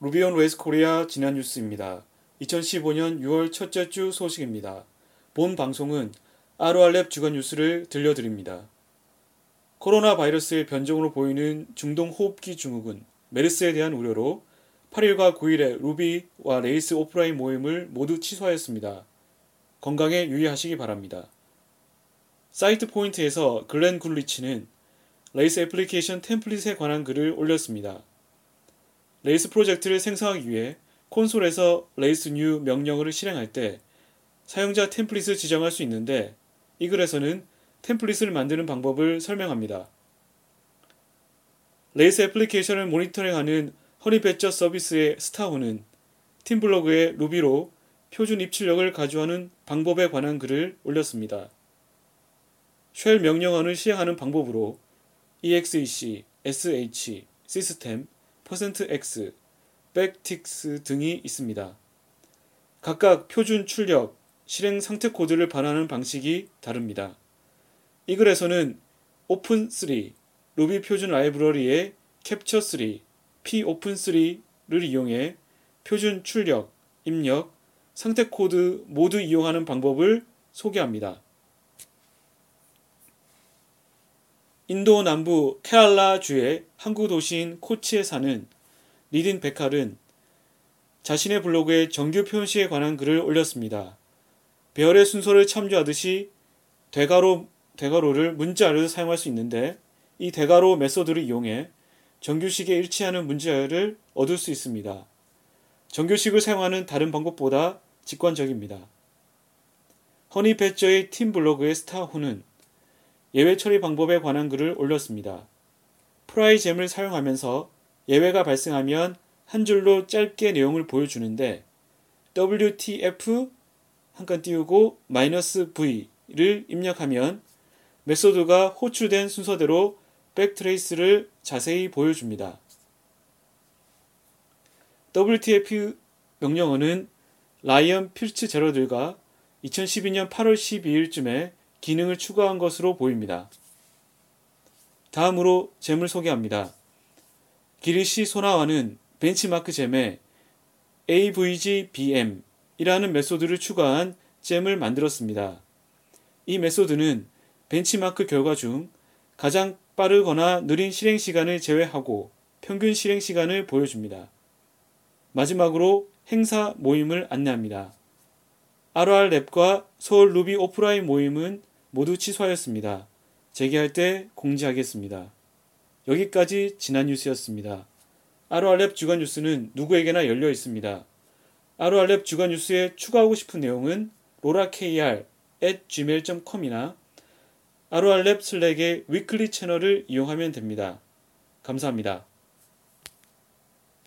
Ruby on Rails Korea 지난 뉴스입니다. 2015년 6월 첫째 주 소식입니다. 본 방송은 RORLab 주간 뉴스를 들려드립니다. 코로나 바이러스의 변종으로 보이는 중동 호흡기 증후군 메르스에 대한 우려로 8일과 9일에 Ruby와 Rails 오프라인 모임을 모두 취소하였습니다. 건강에 유의하시기 바랍니다. SitePoint에서 글렌 굿리치는 Rails 애플리케이션 템플릿에 관한 글을 올렸습니다. Rails 프로젝트를 생성하기 위해 콘솔에서 rails new 명령어를 실행할 때 사용자 템플릿을 지정할 수 있는데 이 글에서는 템플릿을 만드는 방법을 설명합니다. Rails 애플리케이션을 모니터링하는 Honeybadger 서비스의 스타 혼은 팀블로그에 Ruby로 표준 입출력을 가로채는 방법에 관한 글을 올렸습니다. 쉘 명령어를 시행하는 방법으로 exec, sh, 시스템, %x, backticks 등이 있습니다. 각각 표준 출력, 실행 상태 코드를 반환하는 방식이 다릅니다. 이 글에서는 오픈3, 루비 표준 라이브러리의 캡처3, popen3를 이용해 표준 출력, 입력, 상태 코드 모두 이용하는 방법을 소개합니다. 인도 남부 케랄라주의 항구 도시인 코치에 사는 리딘 베칼은 자신의 블로그에 정규 표현식에 관한 글을 올렸습니다. 배열의 순서를 참조하듯이 대괄호, 대괄호를 문자를 사용할 수 있는데 이 대괄호 메소드를 이용해 정규식에 일치하는 문자열을 얻을 수 있습니다. 정규식을 사용하는 다른 방법보다 직관적입니다. 허니패저의 팀 블로그의 스타 혼은 예외 처리 방법에 관한 글을 올렸습니다. Pry gem을 사용하면서 예외가 발생하면 한 줄로 짧게 내용을 보여주는데 WTF 한칸 띄우고 마이너스 V를 입력하면 메소드가 호출된 순서대로 백트레이스를 자세히 보여줍니다. WTF 명령어는 라이언 피츠제럴드가 2012년 8월 12일쯤에 기능을 추가한 것으로 보입니다. 다음으로 gem을 소개합니다. 기리시 소나와는 벤치마크 gem에 AVGBM이라는 메소드를 추가한 gem을 만들었습니다. 이 메소드는 벤치마크 결과 중 가장 빠르거나 느린 실행 시간을 제외하고 평균 실행 시간을 보여줍니다. 마지막으로 행사 모임을 안내합니다. RR랩과 서울 루비 오프라인 모임은 모두 취소하였습니다. 재개할 때 공지하겠습니다. 여기까지 지난 뉴스였습니다. 아로알랩 주간 뉴스는 누구에게나 열려 있습니다. 아로알랩 주간 뉴스에 추가하고 싶은 내용은 로라kr at gmail.com이나 아로알랩 슬랙의 위클리 채널을 이용하면 됩니다. 감사합니다.